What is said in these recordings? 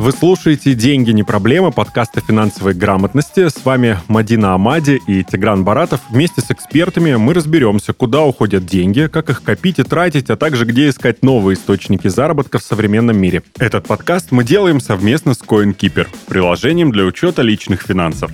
Вы слушаете «Деньги не проблема» подкаста финансовой грамотности. С вами Мадина Амади и Тигран Баратов. Вместе с экспертами мы разберемся, куда уходят деньги, как их копить и тратить, а также где искать новые источники заработка в современном мире. Этот подкаст мы делаем совместно с CoinKeeper, приложением для учета личных финансов.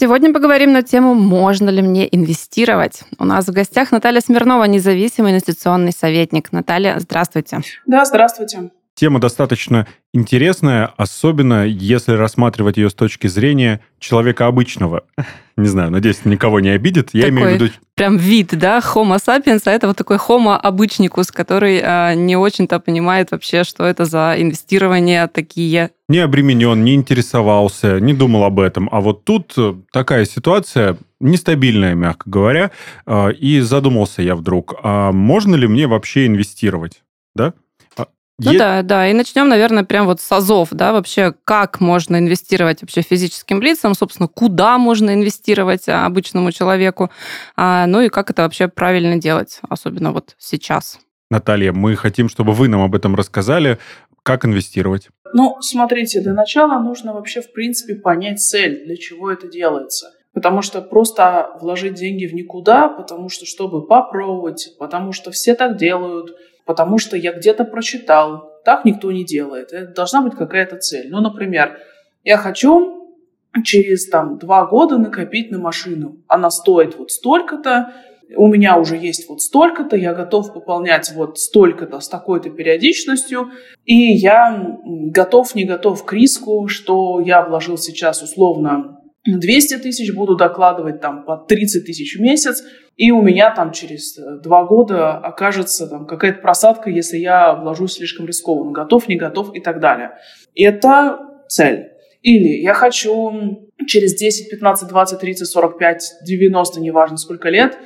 Сегодня поговорим на тему «Можно ли мне инвестировать?». У нас в гостях Наталья Смирнова, независимый инвестиционный советник. Наталья, здравствуйте. Да, здравствуйте. Тема достаточно интересная, особенно если рассматривать ее с точки зрения человека обычного. Не знаю, надеюсь, никого не обидит. Я такой имею в виду... Прям вид, да, homo sapiens, а это вот такой homo обычникус, который а, не очень-то понимает вообще, что это за инвестирования такие. Не обременен, не интересовался, не думал об этом. А вот тут э, такая ситуация нестабильная, мягко говоря, э, и задумался я вдруг, а можно ли мне вообще инвестировать? Да? Ну е... да, да. И начнем, наверное, прям вот с АЗОВ, да, вообще, как можно инвестировать вообще физическим лицам, собственно, куда можно инвестировать а, обычному человеку, а, ну и как это вообще правильно делать, особенно вот сейчас. Наталья, мы хотим, чтобы вы нам об этом рассказали. Как инвестировать? Ну, смотрите, для начала нужно вообще, в принципе, понять цель, для чего это делается. Потому что просто вложить деньги в никуда, потому что чтобы попробовать, потому что все так делают – потому что я где-то прочитал. Так никто не делает. Это должна быть какая-то цель. Ну, например, я хочу через там два года накопить на машину. Она стоит вот столько-то, у меня уже есть вот столько-то, я готов пополнять вот столько-то с такой-то периодичностью, и я готов, не готов к риску, что я вложил сейчас условно 200 тысяч, буду докладывать там по 30 тысяч в месяц, и у меня там через э, два года окажется там какая-то просадка, если я вложусь слишком рискованно, готов, не готов и так далее. Это цель. Или я хочу через 10, 15, 20, 30, 45, 90, неважно сколько лет,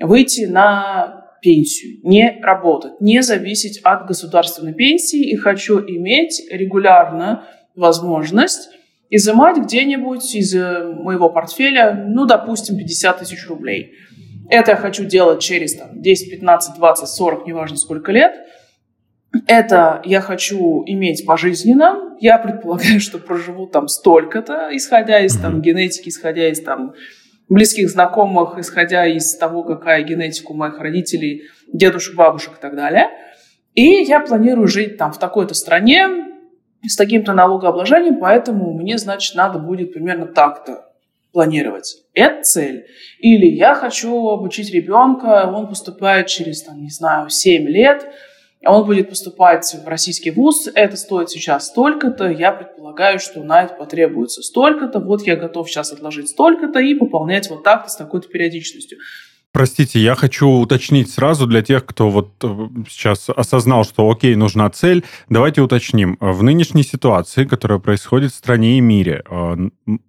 выйти на пенсию, не работать, не зависеть от государственной пенсии и хочу иметь регулярно возможность изымать где-нибудь из э, моего портфеля, ну, допустим, 50 тысяч рублей. Это я хочу делать через там, 10, 15, 20, 40, неважно сколько лет. Это я хочу иметь пожизненно. Я предполагаю, что проживу там столько-то, исходя из там, генетики, исходя из там, близких знакомых, исходя из того, какая генетика у моих родителей, дедушек, бабушек и так далее. И я планирую жить там в такой-то стране, с таким-то налогообложением, поэтому мне, значит, надо будет примерно так-то планировать. Это цель. Или я хочу обучить ребенка, он поступает через, там, не знаю, 7 лет, он будет поступать в российский вуз, это стоит сейчас столько-то, я предполагаю, что на это потребуется столько-то, вот я готов сейчас отложить столько-то и пополнять вот так-то с такой-то периодичностью. Простите, я хочу уточнить сразу для тех, кто вот э, сейчас осознал, что окей, нужна цель. Давайте уточним. В нынешней ситуации, которая происходит в стране и мире, э,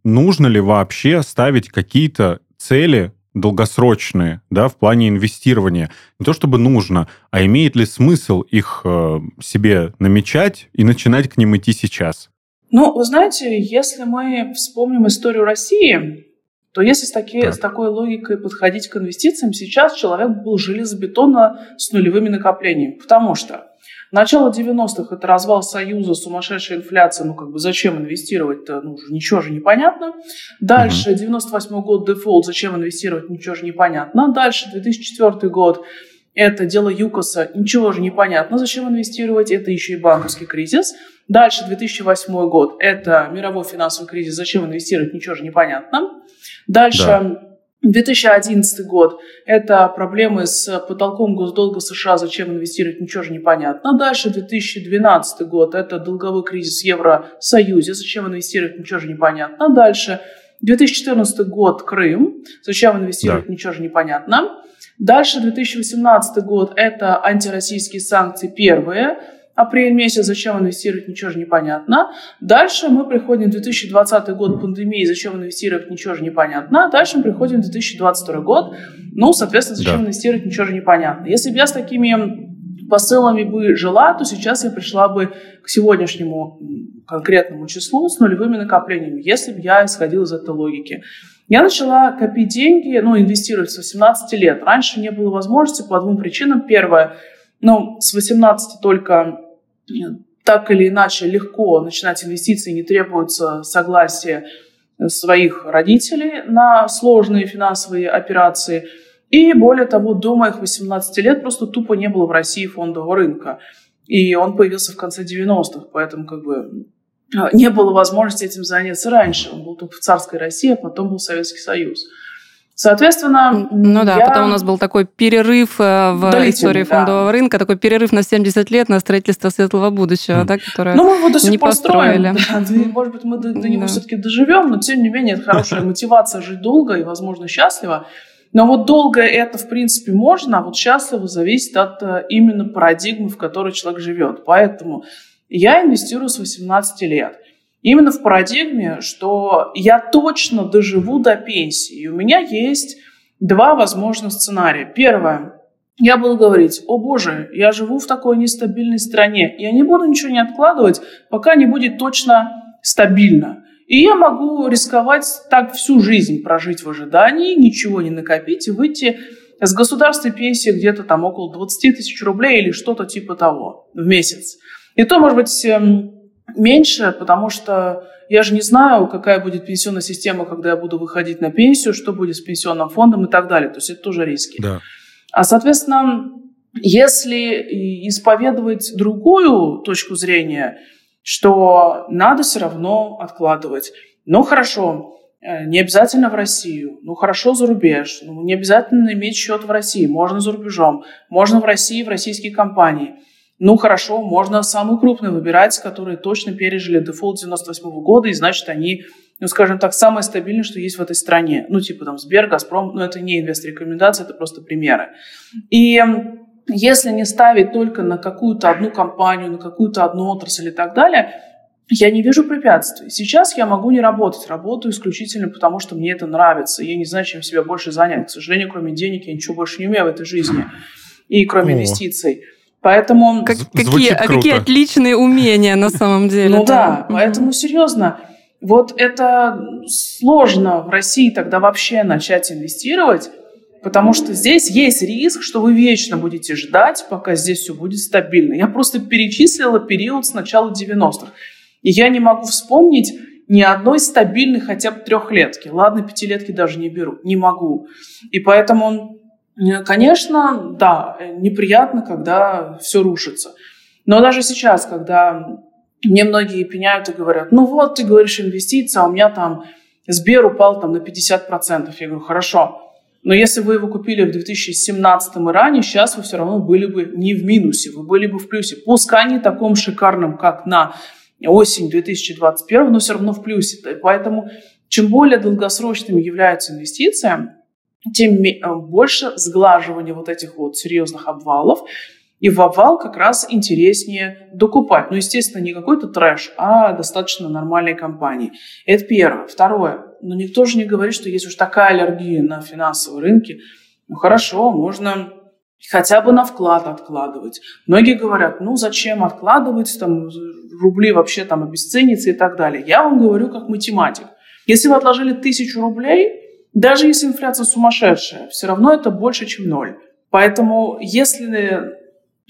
нужно ли вообще ставить какие-то цели долгосрочные, да, в плане инвестирования. Не то чтобы нужно, а имеет ли смысл их э, себе намечать и начинать к ним идти сейчас? Ну, вы знаете, если мы вспомним историю России, то если с, таки, так. с такой логикой подходить к инвестициям, сейчас человек был железобетонно с нулевыми накоплениями. Потому что начало 90-х – это развал Союза, сумасшедшая инфляция, ну как бы зачем инвестировать-то, ну ничего же непонятно. Дальше, угу. 98 год, дефолт, зачем инвестировать, ничего же непонятно. Дальше, 2004 год, это дело ЮКОСа, ничего же непонятно, зачем инвестировать, это еще и банковский кризис. Дальше 2008 год, это мировой финансовый кризис, зачем инвестировать, ничего же непонятно. Дальше да. 2011 год – это проблемы с потолком госдолга США, зачем инвестировать, ничего же непонятно. Дальше 2012 год – это долговой кризис в Евросоюзе, зачем инвестировать, ничего же непонятно. Дальше 2014 год – Крым, зачем инвестировать, да. ничего же непонятно. Дальше 2018 год – это антироссийские санкции первые – апрель месяц, зачем инвестировать, ничего же непонятно. Дальше мы приходим в 2020 год пандемии, зачем инвестировать, ничего же непонятно. Дальше мы приходим в 2022 год, ну, соответственно, зачем да. инвестировать, ничего же непонятно. Если бы я с такими посылами бы жила, то сейчас я пришла бы к сегодняшнему конкретному числу с нулевыми накоплениями, если бы я исходила из этой логики. Я начала копить деньги, ну, инвестировать с 18 лет. Раньше не было возможности по двум причинам. Первое – Ну, с 18 только э, так или иначе легко начинать инвестиции, не требуется согласия своих родителей на сложные финансовые операции. И более того, до моих 18 лет просто тупо не было в России фондового рынка. И он появился в конце 90-х, поэтому как бы не было возможности этим заняться раньше. Он был только в царской России, а потом был Советский Союз. Соответственно, ну да, я... потом у нас был такой перерыв э, в истории фондового да. рынка, такой перерыв на 70 лет на строительство светлого будущего, mm. да, которое ну, мы его до сих не пор построили. Строим, да, может быть, мы до, до него да. все-таки доживем, но тем не менее это хорошая мотивация жить долго и, возможно, счастливо. Но вот долго это, в принципе, можно, а вот счастливо зависит от э, именно парадигмы, в которой человек живет. Поэтому я инвестирую с 18 лет. Именно в парадигме, что я точно доживу до пенсии. И у меня есть два возможных сценария. Первое. Я буду говорить, о боже, я живу в такой нестабильной стране. Я не буду ничего не откладывать, пока не будет точно стабильно. И я могу рисковать так всю жизнь прожить в ожидании, ничего не накопить и выйти с государственной пенсии где-то там около 20 тысяч рублей или что-то типа того в месяц. И то, может быть, эм, меньше, потому что я же не знаю, какая будет пенсионная система, когда я буду выходить на пенсию, что будет с пенсионным фондом и так далее. То есть это тоже риски. Да. А, соответственно, если исповедовать другую точку зрения, что надо все равно откладывать. Ну, хорошо, э, не обязательно в Россию, ну, хорошо за рубеж, ну, не обязательно иметь счет в России, можно за рубежом, можно в России, в российские компании – ну, хорошо, можно самые крупные выбирать, которые точно пережили дефолт 98 -го года, и значит, они, ну, скажем так, самые стабильные, что есть в этой стране. Ну, типа там Сбер, Газпром, ну, это не инвест-рекомендации, это просто примеры. И если не ставить только на какую-то одну компанию, на какую-то одну отрасль и так далее, я не вижу препятствий. Сейчас я могу не работать. Работаю исключительно потому, что мне это нравится. Я не знаю, чем себя больше занять. К сожалению, кроме денег я ничего больше не умею в этой жизни. И кроме О. инвестиций. Поэтому... Как, какие, а какие отличные умения на самом деле. Ну да, поэтому серьезно. Вот это сложно в России тогда вообще начать инвестировать, потому что здесь есть риск, что вы вечно будете ждать, пока здесь все будет стабильно. Я просто перечислила период с начала 90-х. И я не могу вспомнить ни одной стабильной хотя бы трехлетки. Ладно, пятилетки даже не беру. Не могу. И поэтому конечно, да, неприятно, когда все рушится. Но даже сейчас, когда мне многие пеняют и говорят, ну вот, ты говоришь инвестиции, а у меня там Сбер упал там на 50%. Я говорю, хорошо, но если вы его купили в 2017 и ранее, сейчас вы все равно были бы не в минусе, вы были бы в плюсе. Пускай не таком шикарном, как на осень 2021, но все равно в плюсе. Поэтому чем более долгосрочными являются инвестиции, тем э, больше сглаживания вот этих вот серьезных обвалов. И в обвал как раз интереснее докупать. Ну, естественно, не какой-то трэш, а достаточно нормальной компании. Это первое. Второе. Но никто же не говорит, что есть уж такая аллергия на финансовые рынки. Ну, хорошо, можно хотя бы на вклад откладывать. Многие говорят, ну, зачем откладывать, там, рубли вообще там обесценятся и так далее. Я вам говорю как математик. Если вы отложили тысячу рублей, даже если инфляция сумасшедшая, все равно это больше, чем ноль. Поэтому если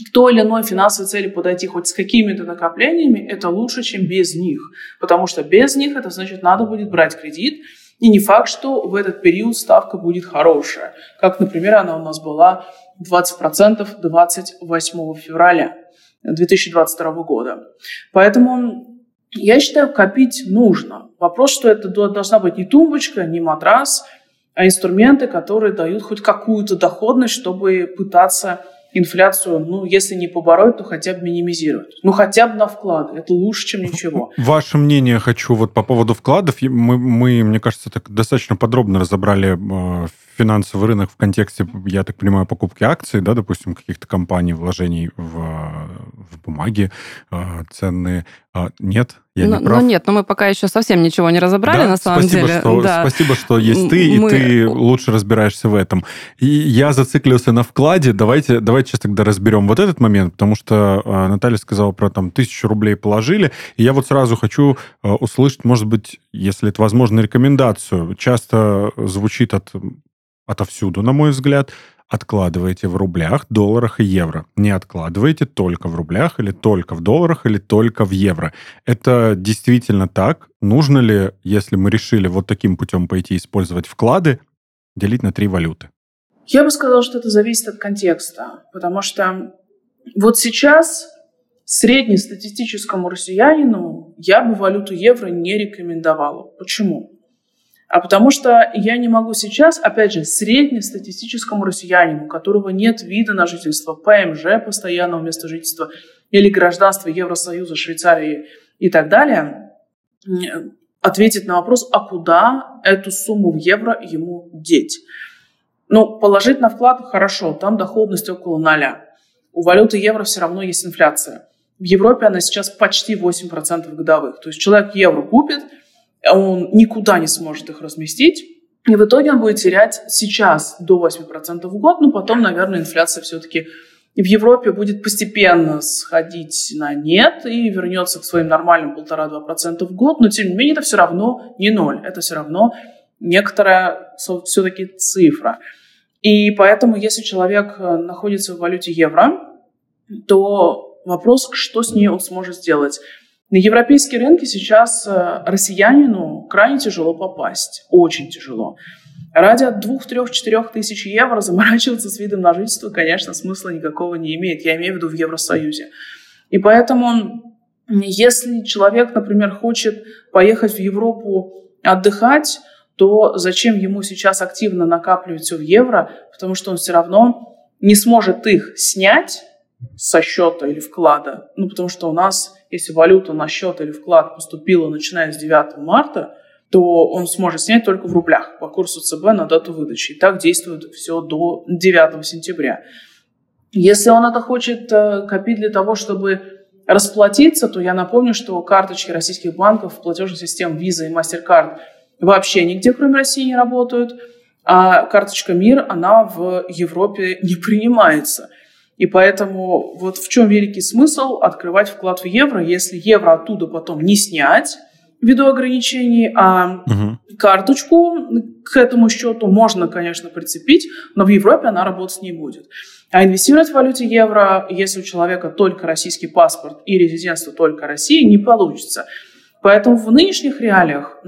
к той или иной финансовой цели подойти хоть с какими-то накоплениями, это лучше, чем без них. Потому что без них это значит, надо будет брать кредит, и не факт, что в этот период ставка будет хорошая. Как, например, она у нас была 20% 28 февраля 2022 года. Поэтому я считаю, копить нужно. Вопрос, что это должна быть не тумбочка, не матрас, а инструменты, которые дают хоть какую-то доходность, чтобы пытаться инфляцию, ну, если не побороть, то хотя бы минимизировать. Ну, хотя бы на вклады. Это лучше, чем ничего. Ваше мнение хочу вот по поводу вкладов. Мы, мы мне кажется, так достаточно подробно разобрали э, финансовый рынок в контексте, я так понимаю, покупки акций, да, допустим, каких-то компаний, вложений в, в бумаги э, ценные. А, нет? Я ну, не прав? Ну нет, но мы пока еще совсем ничего не разобрали, да? на самом спасибо, деле. Что, да. Спасибо, что есть ты, мы... и ты лучше разбираешься в этом. И я зациклился на вкладе. Давайте, давайте сейчас тогда разберем вот этот момент, потому что э, Наталья сказала про там тысячу рублей положили, и я вот сразу хочу э, услышать, может быть, если это возможно, рекомендацию. Часто звучит от отовсюду, на мой взгляд. Откладываете в рублях, долларах и евро. Не откладываете только в рублях или только в долларах или только в евро. Это действительно так? Нужно ли, если мы решили вот таким путем пойти использовать вклады, делить на три валюты? Я бы сказала, что это зависит от контекста, потому что вот сейчас среднестатистическому россиянину я бы валюту евро не рекомендовала. Почему? А потому что я не могу сейчас, опять же, среднестатистическому россиянину, у которого нет вида на жительство, ПМЖ, постоянного места жительства, или гражданства Евросоюза, Швейцарии и так далее, ответить на вопрос, а куда эту сумму в евро ему деть. Ну, положить на вклад хорошо, там доходность около ноля. У валюты евро все равно есть инфляция. В Европе она сейчас почти 8% годовых. То есть человек евро купит, он никуда не сможет их разместить, и в итоге он будет терять сейчас до 8% в год, но потом, наверное, инфляция все-таки в Европе будет постепенно сходить на нет и вернется к своим нормальным 1,5-2% в год, но тем не менее это все равно не ноль, это все равно некоторая все-таки цифра. И поэтому, если человек э, находится в валюте евро, то вопрос, что с ней он сможет сделать. На европейские рынки сейчас э, россиянину крайне тяжело попасть, очень тяжело. Ради двух, трех, четырех тысяч евро заморачиваться с видом на жительство, конечно, смысла никакого не имеет. Я имею в виду в Евросоюзе. И поэтому, если человек, например, хочет поехать в Европу отдыхать, то зачем ему сейчас активно накапливать все в евро, потому что он все равно не сможет их снять со счета или вклада. Ну, потому что у нас, если валюта на счет или вклад поступила начиная с 9 марта, то он сможет снять только в рублях по курсу ЦБ на дату выдачи. И так действует все до 9 сентября. Если он это хочет э, копить для того, чтобы расплатиться, то я напомню, что карточки российских банков, платежных систем Visa и MasterCard вообще нигде, кроме России, не работают. А карточка МИР, она в Европе не принимается. И поэтому вот в чем великий смысл открывать вклад в евро, если евро оттуда потом не снять, ввиду ограничений, а угу. карточку к этому счету можно, конечно, прицепить, но в Европе она работать не будет. А инвестировать в валюте евро, если у человека только российский паспорт и резидентство только России, не получится. Поэтому в нынешних реалиях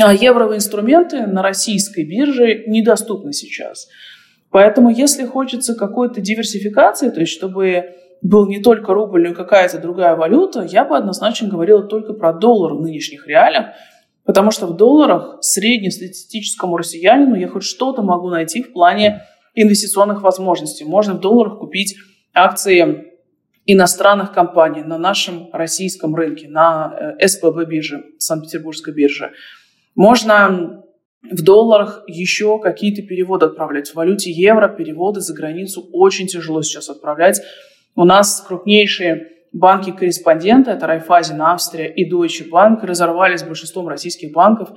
а, евровые инструменты на российской бирже недоступны сейчас. Поэтому если хочется какой-то диверсификации, то есть чтобы был не только рубль, но и какая-то другая валюта, я бы однозначно говорила только про доллар в нынешних реалиях, потому что в долларах среднестатистическому россиянину я хоть что-то могу найти в плане инвестиционных возможностей. Можно в долларах купить акции иностранных компаний на нашем российском рынке, на э, СПБ бирже, Санкт-Петербургской бирже. Можно в долларах еще какие-то переводы отправлять. В валюте евро переводы за границу очень тяжело сейчас отправлять. У нас крупнейшие банки-корреспонденты, это Райфазин, Австрия и Deutsche Bank, разорвали с большинством российских банков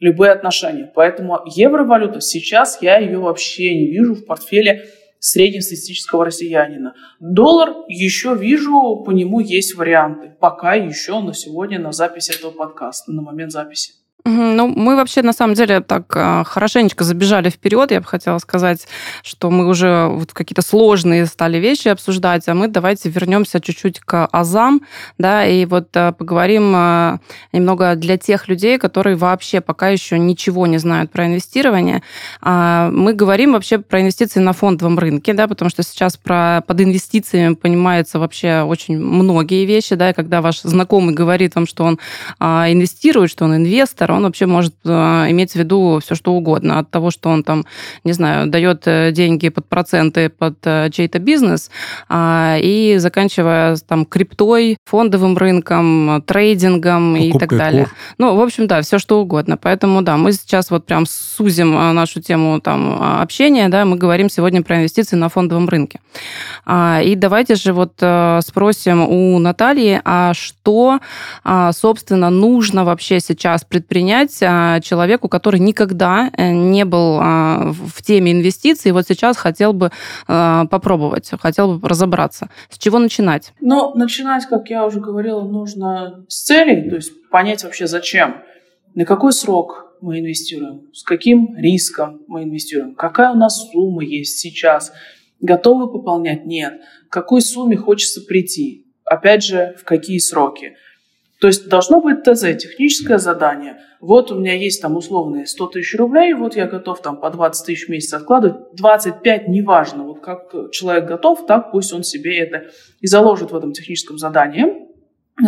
любые отношения. Поэтому евровалюта сейчас я ее вообще не вижу в портфеле среднестатистического россиянина. Доллар еще вижу, по нему есть варианты. Пока еще на сегодня, на запись этого подкаста, на момент записи. Ну, мы вообще, на самом деле, так а, хорошенечко забежали вперед. Я бы хотела сказать, что мы уже вот какие-то сложные стали вещи обсуждать, а мы давайте вернемся чуть-чуть к азам, да, и вот а, поговорим а, немного для тех людей, которые вообще пока еще ничего не знают про инвестирование. Мы говорим вообще про инвестиции на фондовом рынке, да, потому что сейчас про, под инвестициями понимается вообще очень многие вещи, да, и когда ваш знакомый говорит вам, что он инвестирует, что он инвестор, он вообще может э, иметь в виду все, что угодно. От того, что он там, не знаю, дает э, деньги под проценты под э, чей-то бизнес, а, и заканчивая там криптой, фондовым рынком, трейдингом Покупка и так далее. Кур. Ну, в общем, да, все что угодно. Поэтому, да, мы сейчас вот прям сузим нашу тему там общения, да, мы говорим сегодня про инвестиции на фондовом рынке. А, и давайте же вот спросим у Натальи, а что, а, собственно, нужно вообще сейчас предпринять предпринять а, человеку, который никогда э, не был а, в теме инвестиций, вот сейчас хотел бы а, попробовать, хотел бы разобраться. С чего начинать? Ну, начинать, как я уже говорила, нужно с целей, то есть понять вообще зачем, на какой срок мы инвестируем, с каким риском мы инвестируем, какая у нас сумма есть сейчас, готовы пополнять, нет, к какой сумме хочется прийти, опять же, в какие сроки. То есть должно быть ТЗ, техническое задание. Вот у меня есть там условные 100 тысяч рублей, вот я готов там по 20 тысяч в месяц откладывать, 25 неважно, вот как человек готов, так пусть он себе это и заложит в этом техническом задании.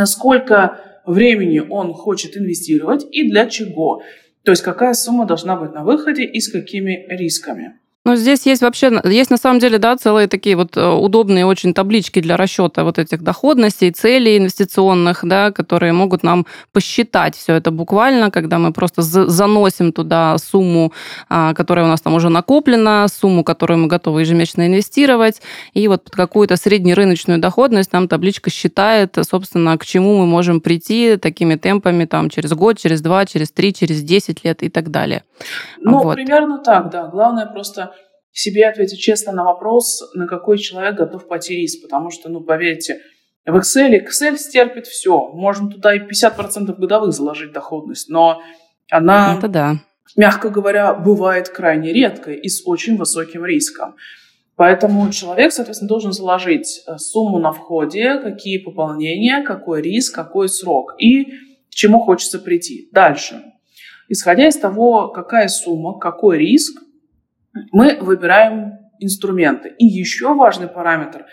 Сколько времени он хочет инвестировать и для чего. То есть какая сумма должна быть на выходе и с какими рисками. Ну, здесь есть вообще, есть на самом деле, да, целые такие вот э, удобные очень таблички для расчета вот этих доходностей, целей инвестиционных, да, которые могут нам посчитать все это буквально, когда мы просто заносим туда сумму, а, которая у нас там уже накоплена, сумму, которую мы готовы ежемесячно инвестировать, и вот под какую-то среднерыночную доходность нам табличка считает, собственно, к чему мы можем прийти такими темпами там через год, через два, через три, через десять лет и так далее. Ну, вот. примерно так, да. Главное просто себе ответить честно на вопрос, на какой человек готов пойти риск. Потому что, ну, поверьте, в Excel Excel стерпит все. Можно туда и 50% годовых заложить доходность, но она, Это да. мягко говоря, бывает крайне редко и с очень высоким риском. Поэтому человек, соответственно, должен заложить э, сумму на входе, какие пополнения, какой риск, какой срок и к чему хочется прийти. Дальше. Исходя из того, какая сумма, какой риск, мы выбираем инструменты. И еще важный параметр.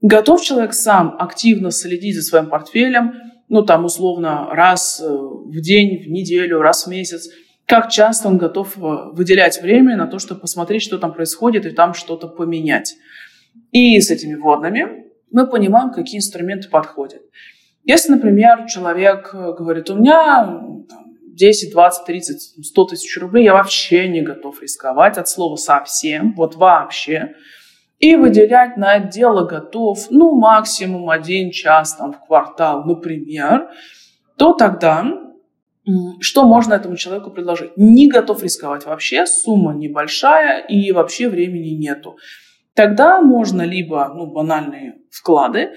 Готов человек сам активно следить за своим портфелем, ну там условно раз э, в день, в неделю, раз в месяц, как часто он готов э, выделять время на то, чтобы посмотреть, что там происходит, и там что-то поменять. И с этими вводными мы понимаем, какие инструменты подходят. Если, например, человек э, говорит, у меня 10, 20, 30, 100 тысяч рублей я вообще не готов рисковать от слова совсем, вот вообще. И выделять на это дело готов, ну, максимум один час там, в квартал, например, то тогда что можно этому человеку предложить? Не готов рисковать вообще, сумма небольшая и вообще времени нету. Тогда можно либо ну, банальные вклады,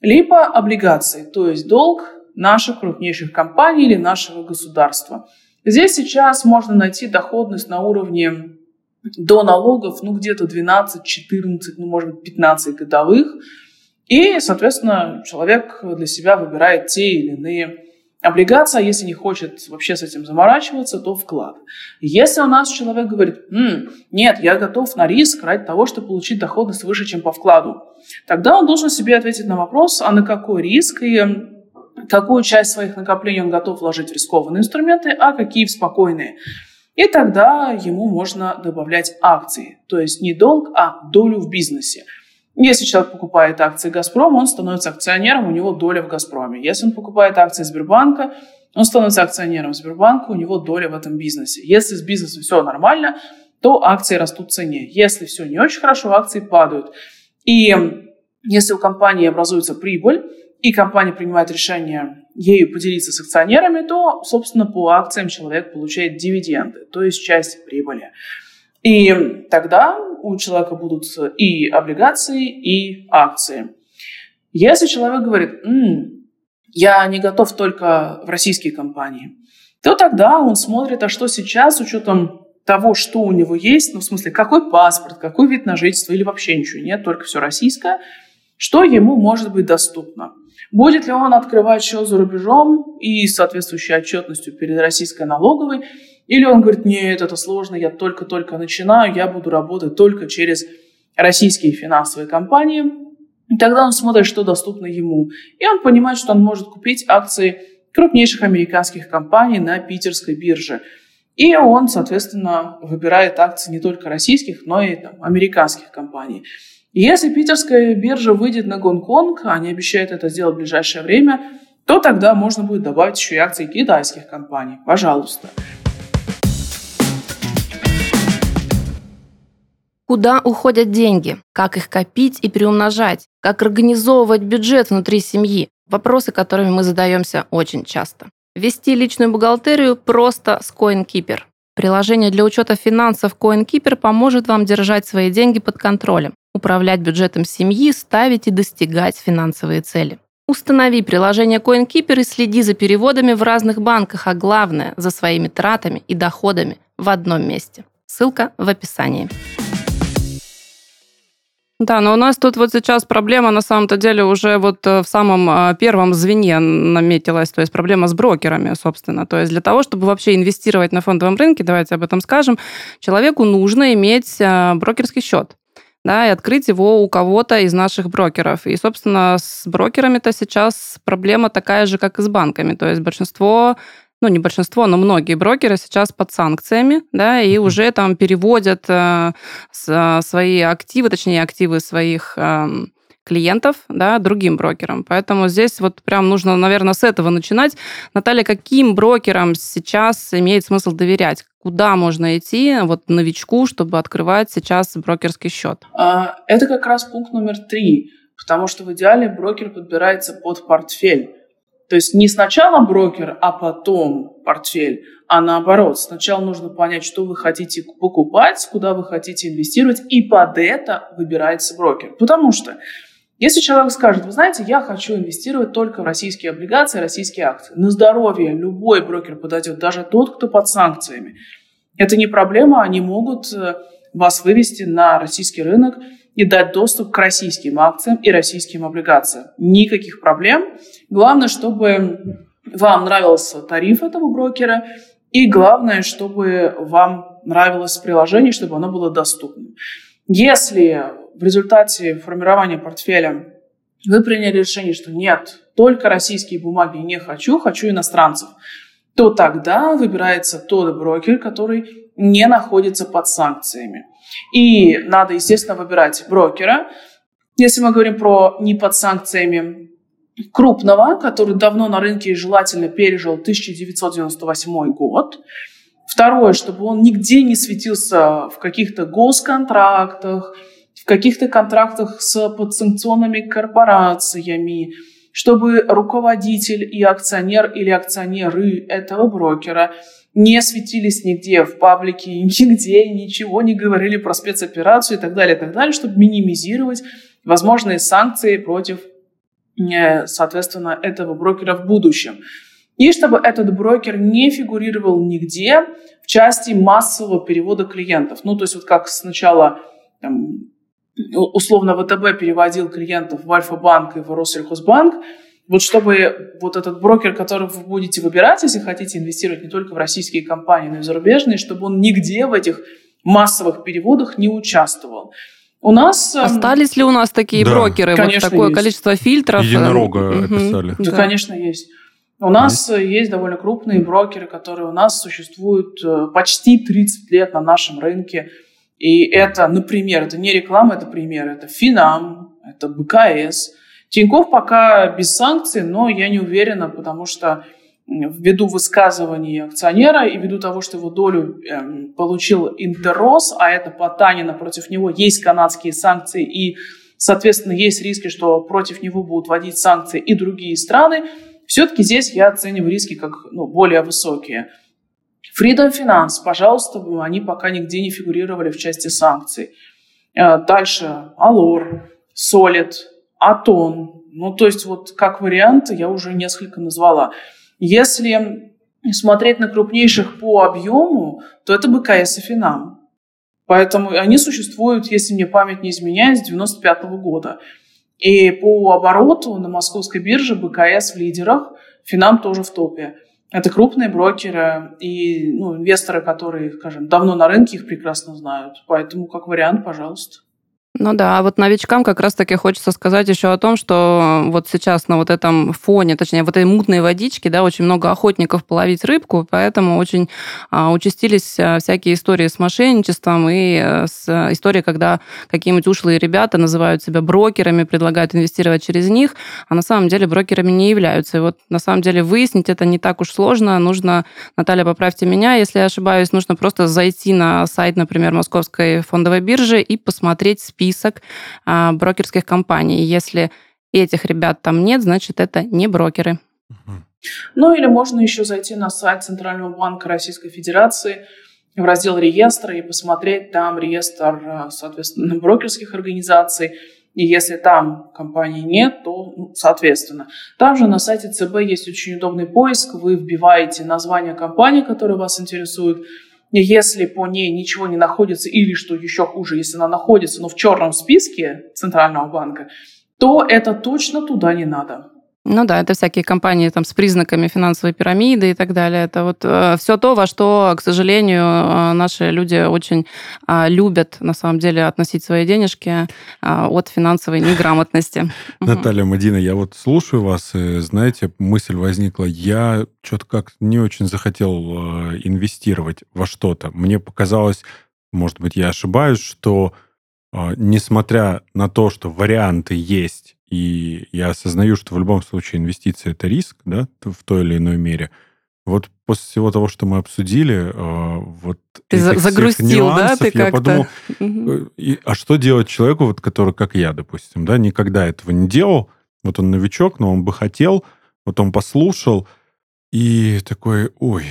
либо облигации, то есть долг наших крупнейших компаний или нашего государства. Здесь сейчас можно найти доходность на уровне до налогов, ну, где-то 12, 14, ну, может быть, 15 годовых. И, соответственно, человек для себя выбирает те или иные облигации, а если не хочет вообще с этим заморачиваться, то вклад. Если у нас человек говорит, М, нет, я готов на риск ради того, чтобы получить доходность выше, чем по вкладу, тогда он должен себе ответить на вопрос, а на какой риск и какую часть своих накоплений он готов вложить в рискованные инструменты, а какие в спокойные. И тогда ему можно добавлять акции, то есть не долг, а долю в бизнесе. Если человек покупает акции «Газпрома», он становится акционером, у него доля в «Газпроме». Если он покупает акции Сбербанка, он становится акционером Сбербанка, у него доля в этом бизнесе. Если с бизнесом все нормально, то акции растут в цене. Если все не очень хорошо, акции падают. И если у компании образуется прибыль, и компания принимает решение ею поделиться с акционерами, то, собственно, по акциям человек получает дивиденды, то есть часть прибыли. И тогда у человека будут и облигации, и акции. Если человек говорит, М, я не готов только в российские компании, то тогда он смотрит, а что сейчас с учетом того, что у него есть, ну, в смысле, какой паспорт, какой вид на жительство или вообще ничего нет, только все российское, что ему может быть доступно. Будет ли он открывать счет за рубежом и соответствующей отчетностью перед российской налоговой, или он говорит, нет, это сложно, я только-только начинаю, я буду работать только через российские финансовые компании. И тогда он смотрит, что доступно ему. И он понимает, что он может купить акции крупнейших американских компаний на питерской бирже. И он, соответственно, выбирает акции не только российских, но и там, американских компаний. Если питерская биржа выйдет на Гонконг, они обещают это сделать в ближайшее время, то тогда можно будет добавить еще и акции китайских компаний. Пожалуйста. Куда уходят деньги? Как их копить и приумножать? Как организовывать бюджет внутри семьи? Вопросы, которыми мы задаемся очень часто. Вести личную бухгалтерию просто с CoinKeeper. Приложение для учета финансов CoinKeeper поможет вам держать свои деньги под контролем управлять бюджетом семьи, ставить и достигать финансовые цели. Установи приложение CoinKeeper и следи за переводами в разных банках, а главное, за своими тратами и доходами в одном месте. Ссылка в описании. Да, но у нас тут вот сейчас проблема на самом-то деле уже вот э, в самом э, первом звене наметилась, то есть проблема с брокерами, собственно. То есть для того, чтобы вообще инвестировать на фондовом рынке, давайте об этом скажем, человеку нужно иметь э, брокерский счет да, и открыть его у кого-то из наших брокеров. И, собственно, с брокерами-то сейчас проблема такая же, как и с банками. То есть большинство ну, не большинство, но многие брокеры сейчас под санкциями, да, и уже там переводят э, с, свои активы, точнее, активы своих э, клиентов, да, другим брокерам. Поэтому здесь вот прям нужно, наверное, с этого начинать. Наталья, каким брокерам сейчас имеет смысл доверять? Куда можно идти вот новичку, чтобы открывать сейчас брокерский счет? А, это как раз пункт номер три, потому что в идеале брокер подбирается под портфель. То есть не сначала брокер, а потом портфель, а наоборот. Сначала нужно понять, что вы хотите покупать, куда вы хотите инвестировать, и под это выбирается брокер. Потому что если человек скажет, вы знаете, я хочу инвестировать только в российские облигации, российские акции, на здоровье любой брокер подойдет, даже тот, кто под санкциями. Это не проблема, они могут э, вас вывести на российский рынок и дать доступ к российским акциям и российским облигациям. Никаких проблем. Главное, чтобы вам нравился тариф этого брокера, и главное, чтобы вам нравилось приложение, чтобы оно было доступным. Если в результате формирования портфеля вы приняли решение, что нет, только российские бумаги не хочу, хочу иностранцев, то тогда выбирается тот брокер, который не находится под санкциями. И надо, естественно, выбирать брокера. Если мы говорим про не под санкциями крупного, который давно на рынке и желательно пережил 1998 год. Второе, чтобы он нигде не светился в каких-то госконтрактах, в каких-то контрактах с подсанкционными корпорациями, чтобы руководитель и акционер или акционеры этого брокера не светились нигде в паблике, нигде ничего не говорили про спецоперацию и так далее, и так далее, чтобы минимизировать возможные санкции против, э, соответственно, этого брокера в будущем. И чтобы этот брокер не фигурировал нигде в части массового перевода клиентов. Ну, то есть вот как сначала там, условно ВТБ переводил клиентов в Альфа-банк и в Россельхозбанк, вот чтобы вот этот брокер, который вы будете выбирать, если хотите инвестировать не только в российские компании, но и в зарубежные, чтобы он нигде в этих массовых переводах не участвовал. У нас... Эм, Остались ли у нас такие да. брокеры? Конечно, вот такое есть. количество фильтров? Единорога угу. описали. Да, конечно, есть. У нас есть. есть довольно крупные брокеры, которые у нас существуют э, почти 30 лет на нашем рынке. И это, например, это не реклама, это пример. Это Финам, это БКС. Тиньков пока без санкций, но я не уверена, потому что ввиду высказываний акционера и ввиду того, что его долю э, получил Интеррос, а это по Танина против него есть канадские санкции и, соответственно, есть риски, что против него будут вводить санкции и другие страны, все-таки здесь я оцениваю риски как ну, более высокие. Freedom Finance, пожалуйста, они пока нигде не фигурировали в части санкций. Э, дальше Алор, Solid, Атон. Ну, то есть вот как варианты я уже несколько назвала. Если смотреть на крупнейших по объему, то это БКС и Финам. Поэтому они существуют, если мне память не изменяет, с 95 года. И по обороту на московской бирже БКС в лидерах, Финам тоже в топе. Это крупные брокеры и ну, инвесторы, которые, скажем, давно на рынке их прекрасно знают. Поэтому как вариант, пожалуйста. Ну да, а вот новичкам как раз-таки хочется сказать еще о том, что вот сейчас на вот этом фоне, точнее, вот этой мутной водичке, да, очень много охотников половить рыбку, поэтому очень а, участились а, всякие истории с мошенничеством и а, с истории, когда какие-нибудь ушлые ребята называют себя брокерами, предлагают инвестировать через них, а на самом деле брокерами не являются. И вот на самом деле выяснить это не так уж сложно. Нужно, Наталья, поправьте меня, если я ошибаюсь, нужно просто зайти на сайт, например, Московской фондовой биржи и посмотреть список список а, брокерских компаний. Если этих ребят там нет, значит, это не брокеры. Ну или можно еще зайти на сайт Центрального банка Российской Федерации в раздел реестра и посмотреть там реестр, а, соответственно, брокерских организаций. И если там компании нет, то, ну, соответственно. Там же на сайте ЦБ есть очень удобный поиск. Вы вбиваете название компании, которая вас интересует. Если по ней ничего не находится, или, что еще хуже, если она находится, но в черном списке Центрального банка, то это точно туда не надо. Ну да, это всякие компании там с признаками финансовой пирамиды и так далее. Это вот э, все то, во что, к сожалению, э, наши люди очень э, любят на самом деле относить свои денежки э, от финансовой неграмотности. Наталья Мадина, я вот слушаю вас, и, знаете, мысль возникла, я что-то как не очень захотел э, инвестировать во что-то. Мне показалось, может быть, я ошибаюсь, что э, несмотря на то, что варианты есть, и я осознаю, что в любом случае инвестиции это риск, да, в той или иной мере. Вот после всего того, что мы обсудили, э, вот ты этих загрустил, нюансов, да, ты я подумал, угу. а что делать человеку, вот, который, как я, допустим, да, никогда этого не делал, вот он новичок, но он бы хотел, вот он послушал, и такой, ой,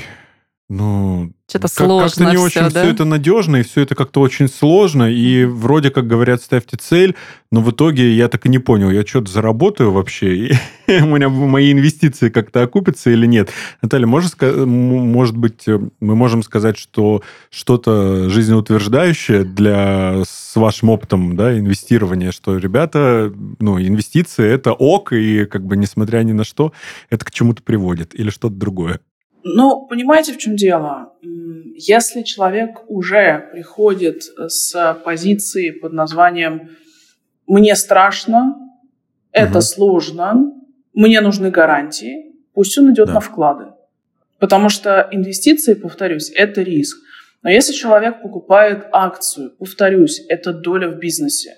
ну, что-то сложно Как-то не все, очень да? все это надежно, и все это как-то очень сложно, и вроде как говорят, ставьте цель, но в итоге я так и не понял, я что-то заработаю вообще, и у меня мои инвестиции как-то окупятся или нет. Наталья, может, может быть, мы можем сказать, что что-то жизнеутверждающее для, с вашим опытом да, инвестирования, что, ребята, ну, инвестиции – это ок, и как бы несмотря ни на что, это к чему-то приводит, или что-то другое? Ну, понимаете, в чем дело? Если человек уже приходит с позиции под названием «мне страшно», «это угу. сложно», «мне нужны гарантии», пусть он идет да. на вклады. Потому что инвестиции, повторюсь, это риск. Но если человек покупает акцию, повторюсь, это доля в бизнесе.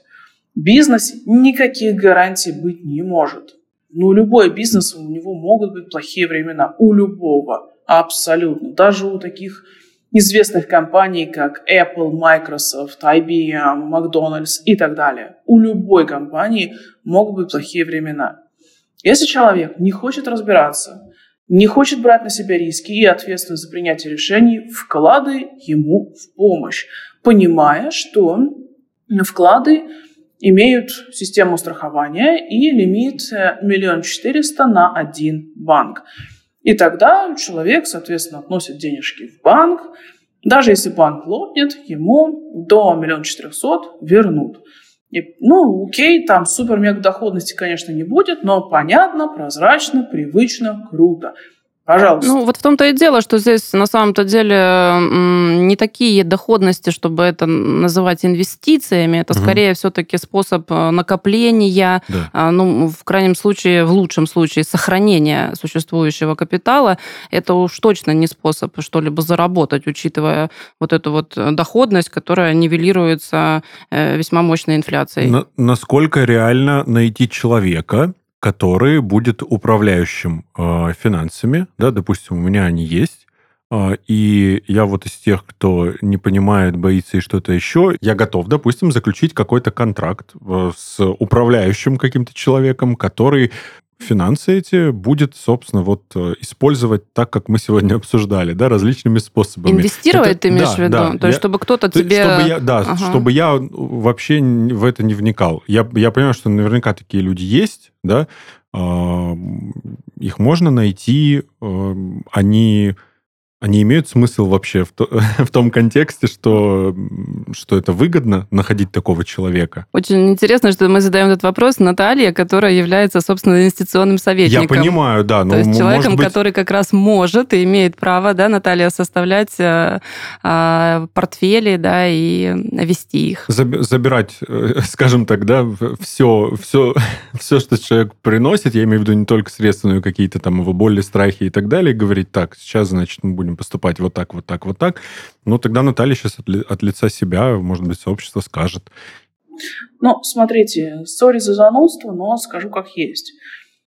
В бизнесе никаких гарантий быть не может. Ну, любой бизнес, у него могут быть плохие времена. У любого. Абсолютно. Даже у таких известных компаний, как Apple, Microsoft, IBM, McDonald's и так далее. У любой компании могут быть плохие времена. Если человек не хочет разбираться, не хочет брать на себя риски и ответственность за принятие решений, вклады ему в помощь, понимая, что вклады имеют систему страхования и лимит миллион четыреста на один банк. И тогда человек, соответственно, относит денежки в банк. Даже если банк лопнет, ему до миллиона четырехсот вернут. И, ну, окей, там супер-мега доходности, конечно, не будет, но понятно, прозрачно, привычно, круто. Пожалуйста. Ну, вот в том-то и дело, что здесь на самом-то деле не такие доходности, чтобы это называть инвестициями. Это угу. скорее все-таки способ э, накопления, да. А, ну, в крайнем случае, в лучшем случае, сохранения существующего капитала. Это уж точно не способ что-либо заработать, учитывая вот эту вот доходность, которая нивелируется э, весьма мощной инфляцией. На, насколько реально найти человека, который будет управляющим э, финансами, да, допустим, у меня они есть, э, и я вот из тех, кто не понимает, боится и что-то еще, я готов, допустим, заключить какой-то контракт э, с управляющим каким-то человеком, который финансы эти будет, собственно, вот э, использовать так, как мы сегодня обсуждали, да, различными способами. Инвестировать Это, ты имеешь да, в виду? Да, То я, есть, чтобы кто-то тебе... Чтобы я, да, ага. чтобы я вообще в это не вникал. Я, я понимаю, что наверняка такие люди есть, да, а, их можно найти, э, они они имеют смысл вообще в, то, в том контексте, что, что это выгодно находить такого человека? Очень интересно, что мы задаем этот вопрос Наталье, которая является, собственно, инвестиционным советником. Я понимаю, да. То но, есть человеком, быть... который как раз может и имеет право, да, Наталья, составлять э, э, портфели, да, и вести их. Забирать, э, скажем так, да, все, все, все, что человек приносит, я имею в виду не только средства, но и какие-то там его боли, страхи и так далее, говорить, так, сейчас, значит, мы будем будем поступать вот так, вот так, вот так, ну, тогда Наталья сейчас от, ли, от лица себя, может быть, сообщество скажет. Ну, смотрите, сори за занудство, но скажу как есть.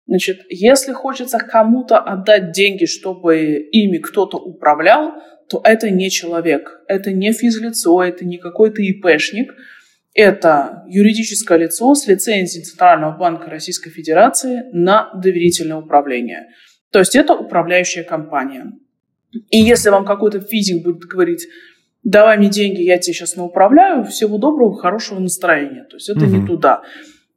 Значит, если хочется кому-то отдать деньги, чтобы ими кто-то управлял, то это не человек, это не физлицо, это не какой-то ИПшник, это юридическое лицо с лицензией Центрального банка Российской Федерации на доверительное управление. То есть это управляющая компания. И если вам какой-то физик будет говорить, давай мне деньги, я тебе сейчас науправляю, всего доброго, хорошего настроения. То есть это угу. не туда.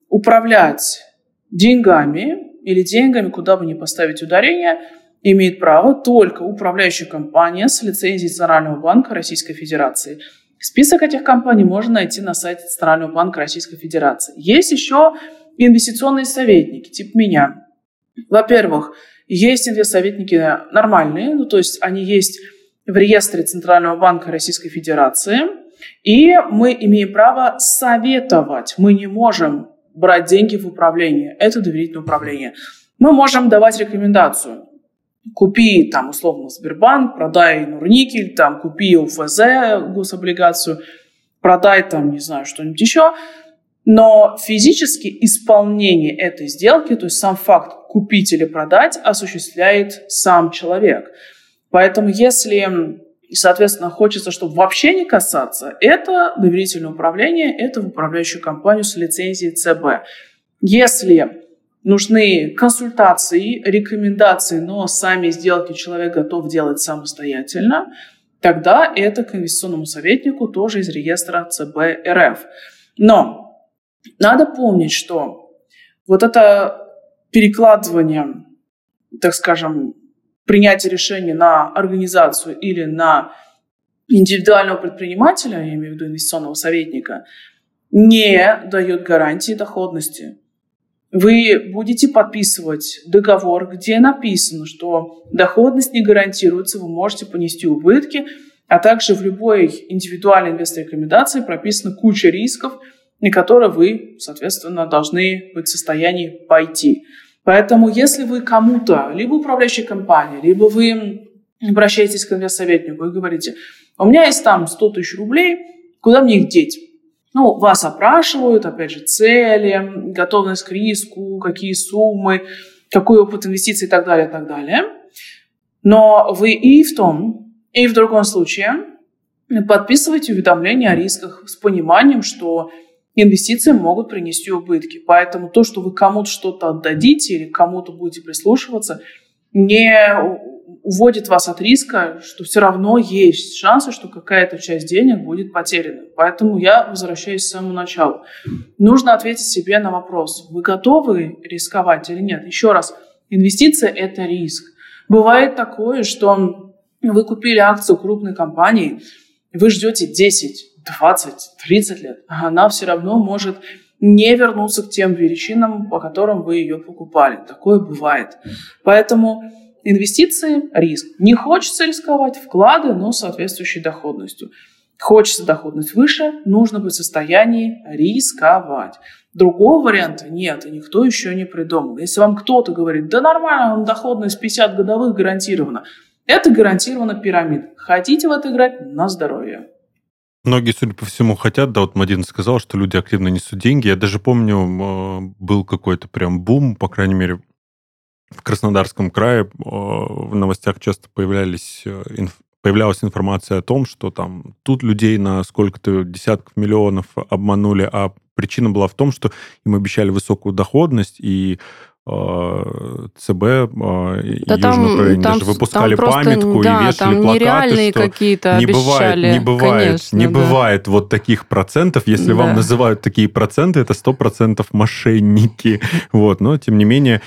управлять деньгами или деньгами, куда бы ни поставить ударение, имеет право только управляющая компания с лицензией Центрального банка Российской Федерации. Список этих компаний можно найти на сайте Центрального банка Российской Федерации. Есть еще инвестиционные советники, типа меня. Во-первых, есть инвестсоветники нормальные, ну то есть они есть в реестре Центрального банка Российской Федерации, и мы имеем право советовать. Мы не можем брать деньги в управление. Это доверительное управление. Мы можем давать рекомендацию. Купи там условно Сбербанк, продай Нурникель, там купи УФЗ, гособлигацию, продай там, не знаю, что-нибудь еще. Но физически исполнение этой сделки, то есть сам факт купить или продать, осуществляет сам человек. Поэтому если, соответственно, хочется, чтобы вообще не касаться, это доверительное управление, это в управляющую компанию с лицензией ЦБ. Если нужны консультации, рекомендации, но сами сделки человек готов делать самостоятельно, тогда это к инвестиционному советнику тоже из реестра ЦБ РФ. Но надо помнить, что вот это перекладывание, так скажем, принятие решения на организацию или на индивидуального предпринимателя, я имею в виду инвестиционного советника, не дает гарантии доходности вы будете подписывать договор, где написано, что доходность не гарантируется, вы можете понести убытки, а также в любой индивидуальной инвестор-рекомендации прописана куча рисков, на которые вы, соответственно, должны быть в состоянии пойти. Поэтому если вы кому-то, либо управляющей компании, либо вы обращаетесь к инвестсоветнику и говорите, у меня есть там 100 тысяч рублей, куда мне их деть? Ну, вас опрашивают, опять же, цели, готовность к риску, какие суммы, какой опыт инвестиций и так далее, и так далее. Но вы и в том, и в другом случае подписываете уведомления о рисках с пониманием, что инвестиции могут принести убытки. Поэтому то, что вы кому-то что-то отдадите или кому-то будете прислушиваться, не уводит вас от риска, что все равно есть шансы, что какая-то часть денег будет потеряна. Поэтому я возвращаюсь к самому началу. Нужно ответить себе на вопрос, вы готовы рисковать или нет. Еще раз, инвестиция – это риск. Бывает такое, что вы купили акцию крупной компании, вы ждете 10, 20, 30 лет, она все равно может не вернуться к тем величинам, по которым вы ее покупали. Такое бывает. Поэтому Инвестиции – риск. Не хочется рисковать – вклады, но с соответствующей доходностью. Хочется доходность выше, нужно быть в состоянии рисковать. Другого варианта нет, и никто еще не придумал. Если вам кто-то говорит, да нормально, доходность 50 годовых гарантирована, это гарантировано пирамид. Хотите в это играть – на здоровье. Многие, судя по всему, хотят. Да, вот Мадина сказал, что люди активно несут деньги. Я даже помню, э, был какой-то прям бум, по крайней мере, в Краснодарском крае в новостях часто появлялись э, появлялась информация о том, что там тут людей на сколько-то десятков миллионов обманули, а причина была в том, что им обещали высокую доходность, и э, ЦБ э, да там, Украине там, даже выпускали там просто, памятку да, и вешали там плакаты, что какие-то не бывает, не бывает, конечно, не да. бывает вот таких процентов. Если да. вам называют такие проценты, это сто процентов мошенники. Вот, но тем не менее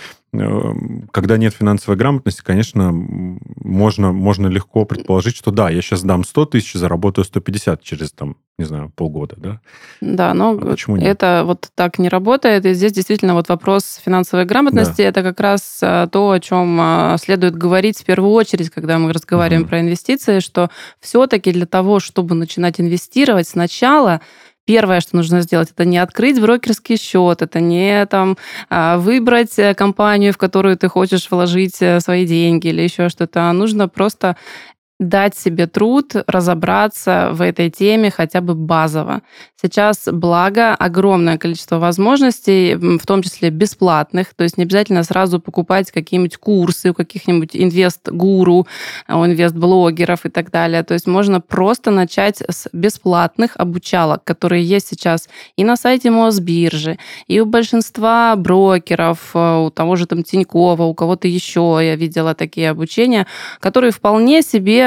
когда нет финансовой грамотности, конечно, можно, можно легко предположить, что да, я сейчас дам 100 тысяч, заработаю 150 через, там, не знаю, полгода, да? Да, но а почему нет? это вот так не работает. И здесь действительно вот вопрос финансовой грамотности, да. это как раз э, то, о чем э, следует говорить в первую очередь, когда мы разговариваем угу. про инвестиции, что все-таки для того, чтобы начинать инвестировать, сначала Первое, что нужно сделать, это не открыть брокерский счет, это не там а, выбрать э, компанию, в которую ты хочешь вложить э, свои деньги или еще что-то. А нужно просто дать себе труд разобраться в этой теме хотя бы базово. Сейчас, благо, огромное количество возможностей, в том числе бесплатных, то есть не обязательно сразу покупать какие-нибудь курсы у каких-нибудь инвест-гуру, инвест-блогеров и так далее. То есть можно просто начать с бесплатных обучалок, которые есть сейчас и на сайте Мосбиржи, и у большинства брокеров, э, у того же там Тинькова, у кого-то еще я видела такие обучения, которые вполне себе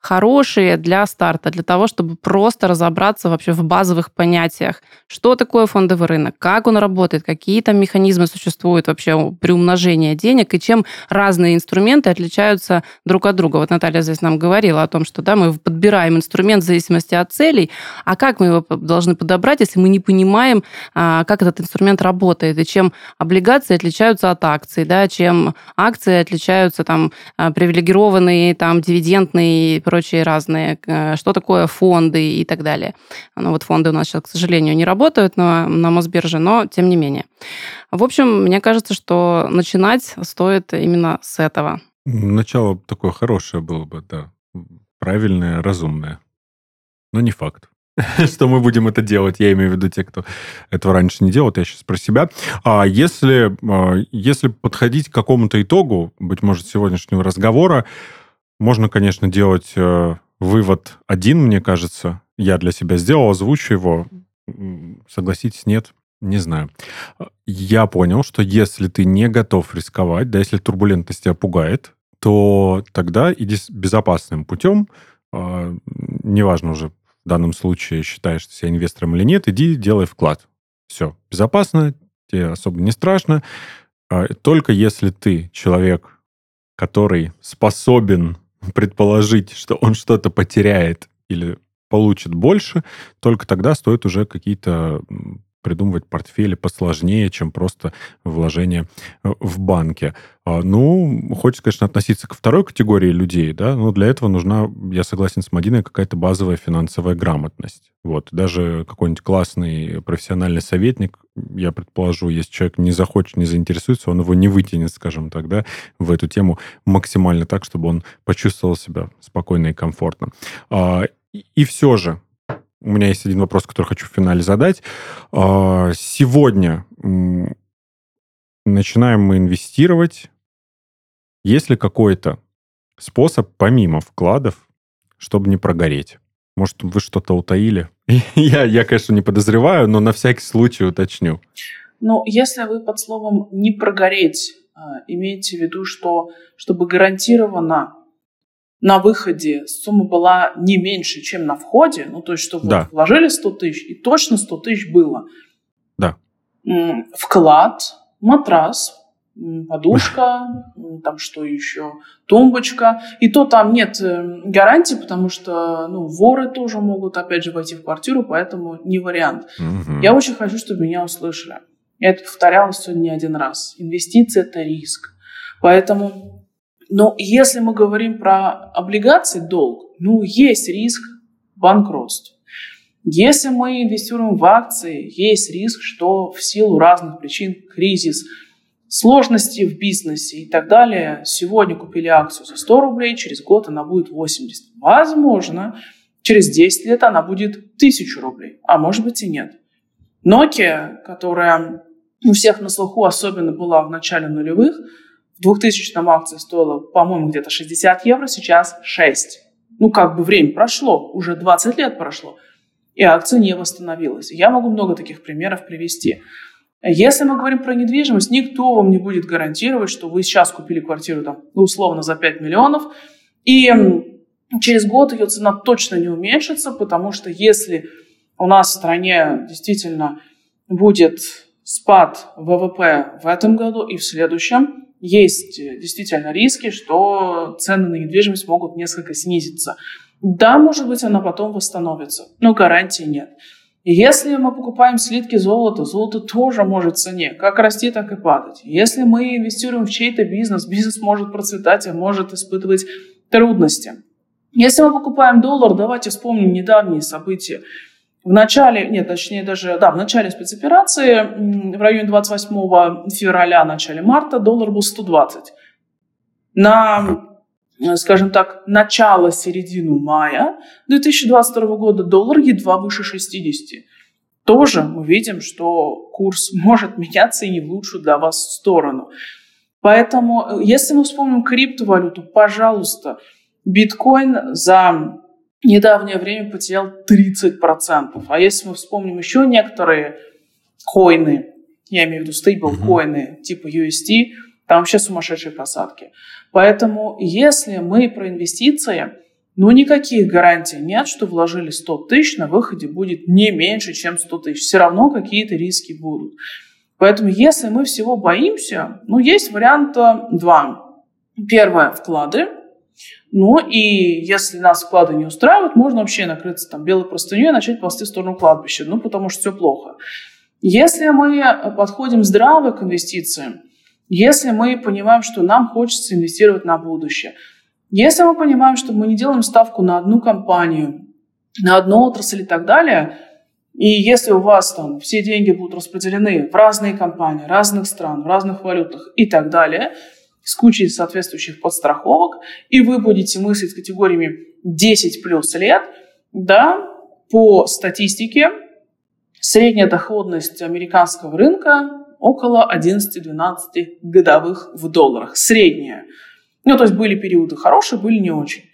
хорошие для старта, для того, чтобы просто разобраться вообще в базовых понятиях. Что такое фондовый рынок, как он работает, какие там механизмы существуют вообще при умножении денег, и чем разные инструменты отличаются друг от друга. Вот Наталья здесь нам говорила о том, что да, мы подбираем инструмент в зависимости от целей, а как мы его должны подобрать, если мы не понимаем, а, как этот инструмент работает, и чем облигации отличаются от акций, да, чем акции отличаются там а, привилегированные, там дивидендные прочие разные, э, что такое фонды и так далее. Ну вот фонды у нас сейчас, к сожалению, не работают на, на Мосбирже, но тем не менее. В общем, мне кажется, что начинать стоит именно с этого. Начало такое хорошее было бы, да. Правильное, разумное. Но не факт. что мы будем это делать. Я имею в виду те, кто этого раньше не делал, я сейчас про себя. А если, а, если подходить к какому-то итогу, быть может, сегодняшнего разговора, можно, конечно, делать э, вывод один, мне кажется. Я для себя сделал, озвучу его. Согласитесь, нет? Не знаю. Я понял, что если ты не готов рисковать, да, если турбулентность тебя пугает, то тогда иди безопасным путем, а, неважно уже в данном случае считаешь себя инвестором или нет, иди делай вклад. Все, безопасно, тебе особо не страшно. А, только если ты человек, который способен предположить, что он что-то потеряет или получит больше, только тогда стоит уже какие-то придумывать портфели посложнее, чем просто вложение э, в банке. А, ну, хочется, конечно, относиться к второй категории людей, да, но для этого нужна, я согласен с Мадиной, какая-то базовая финансовая грамотность. Вот, даже какой-нибудь классный профессиональный советник, я предположу, если человек не захочет, не заинтересуется, он его не вытянет, скажем так, да, в эту тему максимально так, чтобы он почувствовал себя спокойно и комфортно. А, и все же, у меня есть один вопрос, который хочу в финале задать. А, сегодня начинаем мы инвестировать. Есть ли какой-то способ, помимо вкладов, чтобы не прогореть? Может, вы что-то утаили? я, я, конечно, не подозреваю, но на всякий случай уточню. Ну, если вы под словом «не прогореть» а, имеете в виду, что чтобы гарантированно на выходе сумма была не меньше, чем на входе, ну, то есть, что да. вы вложили 100 тысяч, и точно 100 тысяч было. Да. Вклад, матрас, подушка, там что еще, тумбочка. И то там нет э, гарантии, потому что ну, воры тоже могут, опять же, войти в квартиру, поэтому не вариант. Угу. Я очень хочу, чтобы меня услышали. Я это повторяла сегодня не один раз. Инвестиции – это риск. Поэтому но если мы говорим про облигации, долг, ну, есть риск банкротства. Если мы инвестируем в акции, есть риск, что в силу разных причин, кризис, сложности в бизнесе и так далее, сегодня купили акцию за 100 рублей, через год она будет 80. Возможно, через 10 лет она будет 1000 рублей, а может быть и нет. Nokia, которая у всех на слуху особенно была в начале нулевых, в 2000 акция стоила, по-моему, где-то 60 евро, сейчас 6. Ну, как бы время прошло, уже 20 лет прошло, и акция не восстановилась. Я могу много таких примеров привести. Если мы говорим про недвижимость, никто вам не будет гарантировать, что вы сейчас купили квартиру там, ну, условно за 5 миллионов, и через год ее цена точно не уменьшится, потому что если у нас в стране действительно будет спад ВВП в этом году и в следующем, есть э, действительно риски, что цены на недвижимость могут несколько снизиться. Да, может быть, она потом восстановится, но гарантии нет. Если мы покупаем слитки золота, золото тоже может в цене как расти, так и падать. Если мы инвестируем в чей-то бизнес, бизнес может процветать, а может испытывать трудности. Если мы покупаем доллар, давайте вспомним недавние события. В начале, нет, точнее даже, да, в начале спецоперации, в районе 28 февраля, начале марта, доллар был 120. На, скажем так, начало-середину мая 2022 года доллар едва выше 60. Тоже мы видим, что курс может меняться и не в лучшую для вас сторону. Поэтому, э, если мы вспомним криптовалюту, пожалуйста, биткоин за недавнее время потерял 30%. А если мы вспомним еще некоторые коины, я имею в виду стейблкоины mm-hmm. типа USD, там вообще сумасшедшие просадки. Поэтому если мы про инвестиции, ну, никаких гарантий нет, что вложили 100 тысяч, на выходе будет не меньше, чем 100 тысяч. Все равно какие-то риски будут. Поэтому, если мы всего боимся, ну, есть варианта два. Первое – вклады. Ну, и если нас вклады не устраивают, можно вообще накрыться там белой простыней и начать ползти в сторону кладбища, ну, потому что все плохо. Если мы подходим здраво к инвестициям, если мы понимаем, что нам хочется инвестировать на будущее, если мы понимаем, что мы не делаем ставку на одну компанию, на одну отрасль и так далее, и если у вас там все деньги будут распределены в разные компании, разных стран, в разных валютах и так далее, с кучей соответствующих подстраховок, и вы будете мыслить категориями 10 плюс лет, да, по статистике средняя доходность американского рынка около 11-12 годовых в долларах. Средняя. Ну, то есть были периоды хорошие, были не очень.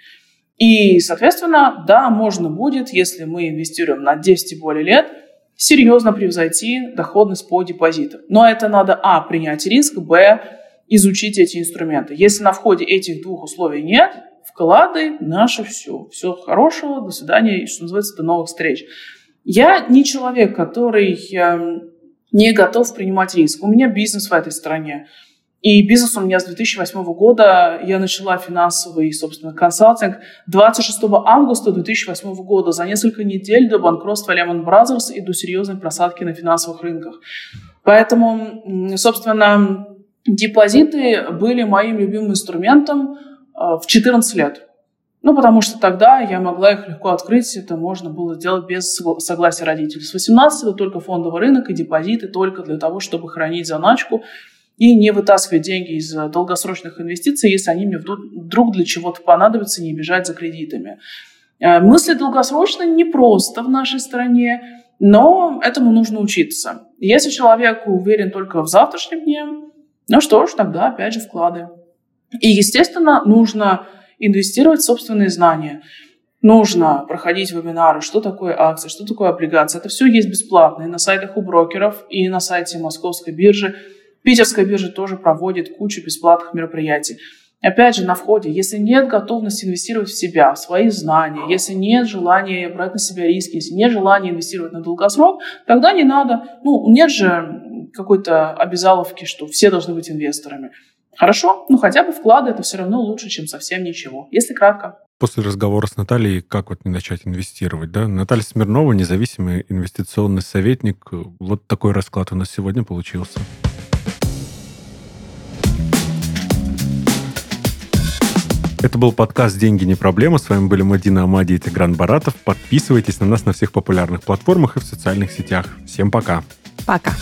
И, соответственно, да, можно будет, если мы инвестируем на 10 и более лет, серьезно превзойти доходность по депозитам. Но это надо, а, принять риск, б, изучить эти инструменты. Если на входе этих двух условий нет, вклады, наше все. Все хорошего, до свидания, и, что называется, до новых встреч. Я не человек, который э, не готов принимать риск. У меня бизнес в этой стране. И бизнес у меня с 2008 года, я начала финансовый, собственно, консалтинг 26 августа 2008 года, за несколько недель до банкротства Lehman Brothers и до серьезной просадки на финансовых рынках. Поэтому, собственно, депозиты были моим любимым инструментом э, в 14 лет. Ну, потому что тогда я могла их легко открыть, это можно было сделать без согласия родителей. С 18 это только фондовый рынок и депозиты только для того, чтобы хранить заначку и не вытаскивать деньги из э, долгосрочных инвестиций, если они мне вдруг для чего-то понадобятся, не бежать за кредитами. Э, мысли долгосрочно непросто в нашей стране, но этому нужно учиться. Если человек уверен только в завтрашнем дне, ну что ж, тогда опять же вклады. И, естественно, нужно инвестировать в собственные знания. Нужно проходить вебинары, что такое акция, что такое облигация. Это все есть бесплатно и на сайтах у брокеров, и на сайте Московской биржи. Питерская биржа тоже проводит кучу бесплатных мероприятий. Опять же, на входе, если нет готовности инвестировать в себя, в свои знания, если нет желания брать на себя риски, если нет желания инвестировать на долгосрок, тогда не надо. Ну, нет же какой-то обязаловки, что все должны быть инвесторами. Хорошо, ну хотя бы вклады это все равно лучше, чем совсем ничего, если кратко. После разговора с Натальей, как вот не начать инвестировать, да? Наталья Смирнова, независимый инвестиционный советник. Вот такой расклад у нас сегодня получился. Это был подкаст «Деньги не проблема». С вами были Мадина Амади и Тигран Баратов. Подписывайтесь на нас на всех популярных платформах и в социальных сетях. Всем пока. Пока.